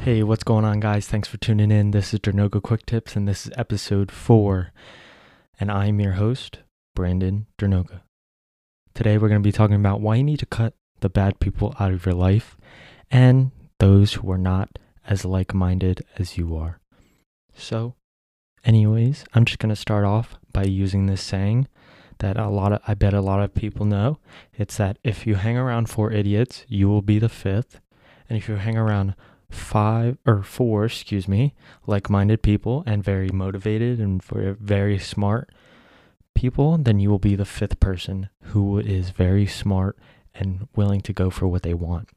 Hey, what's going on, guys? Thanks for tuning in. This is Dernoga Quick Tips, and this is episode four. And I'm your host, Brandon Dernoga. Today, we're going to be talking about why you need to cut the bad people out of your life and those who are not as like minded as you are. So, anyways, I'm just going to start off by using this saying that a lot of I bet a lot of people know. It's that if you hang around four idiots, you will be the fifth. And if you hang around five or four, excuse me, like-minded people and very motivated and very smart people, then you will be the fifth person who is very smart and willing to go for what they want.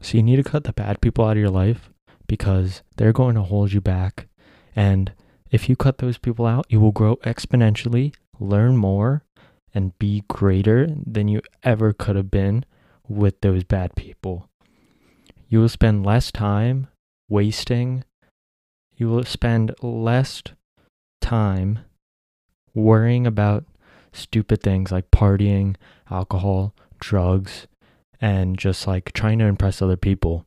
So you need to cut the bad people out of your life because they're going to hold you back. And if you cut those people out, you will grow exponentially, learn more, and be greater than you ever could have been with those bad people. You will spend less time wasting, you will spend less time worrying about stupid things like partying, alcohol, drugs, and just like trying to impress other people.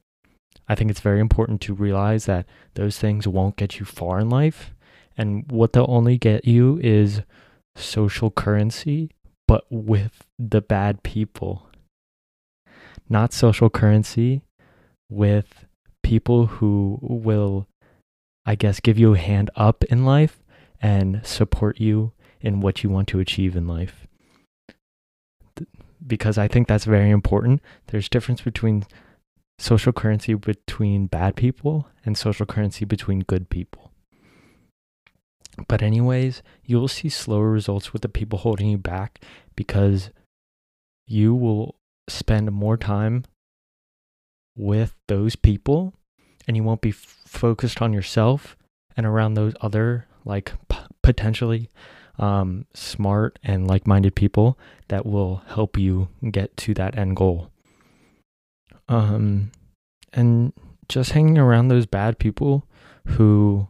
I think it's very important to realize that those things won't get you far in life. And what they'll only get you is social currency, but with the bad people. Not social currency with people who will, I guess, give you a hand up in life and support you in what you want to achieve in life. Because I think that's very important. There's difference between social currency between bad people and social currency between good people. But anyways, you will see slower results with the people holding you back because you will spend more time with those people and you won't be f- focused on yourself and around those other like p- potentially um, smart and like-minded people that will help you get to that end goal. Um, and just hanging around those bad people who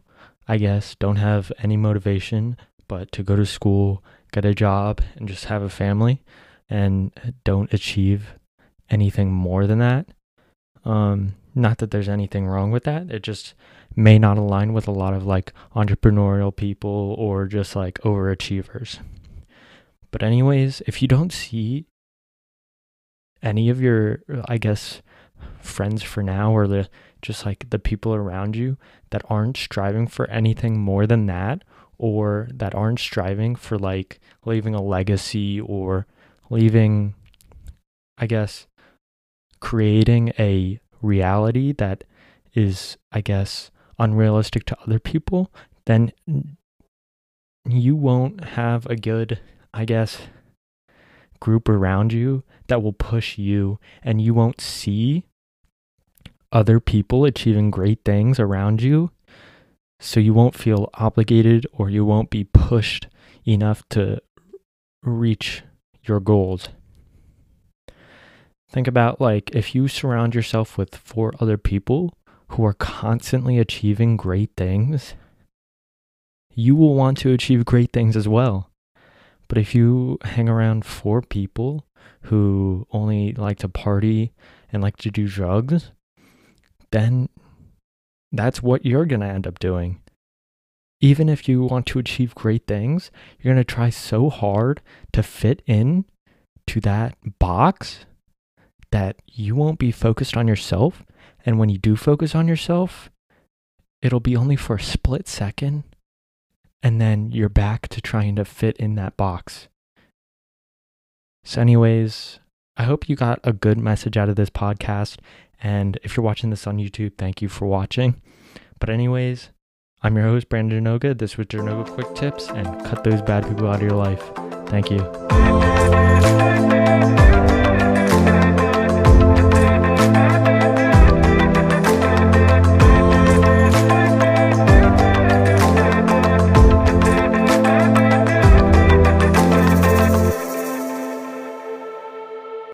i guess don't have any motivation but to go to school get a job and just have a family and don't achieve anything more than that um, not that there's anything wrong with that. It just may not align with a lot of like entrepreneurial people or just like overachievers. But, anyways, if you don't see any of your, I guess, friends for now or the just like the people around you that aren't striving for anything more than that or that aren't striving for like leaving a legacy or leaving, I guess, creating a reality that is, I guess, unrealistic to other people, then you won't have a good, I guess, group around you that will push you, and you won't see other people achieving great things around you. So you won't feel obligated or you won't be pushed enough to reach your goals. Think about like if you surround yourself with four other people who are constantly achieving great things, you will want to achieve great things as well. But if you hang around four people who only like to party and like to do drugs, then that's what you're going to end up doing. Even if you want to achieve great things, you're going to try so hard to fit in to that box that you won't be focused on yourself. And when you do focus on yourself, it'll be only for a split second. And then you're back to trying to fit in that box. So, anyways, I hope you got a good message out of this podcast. And if you're watching this on YouTube, thank you for watching. But, anyways, I'm your host, Brandon Dernoga. This was Dernoga Quick Tips and cut those bad people out of your life. Thank you.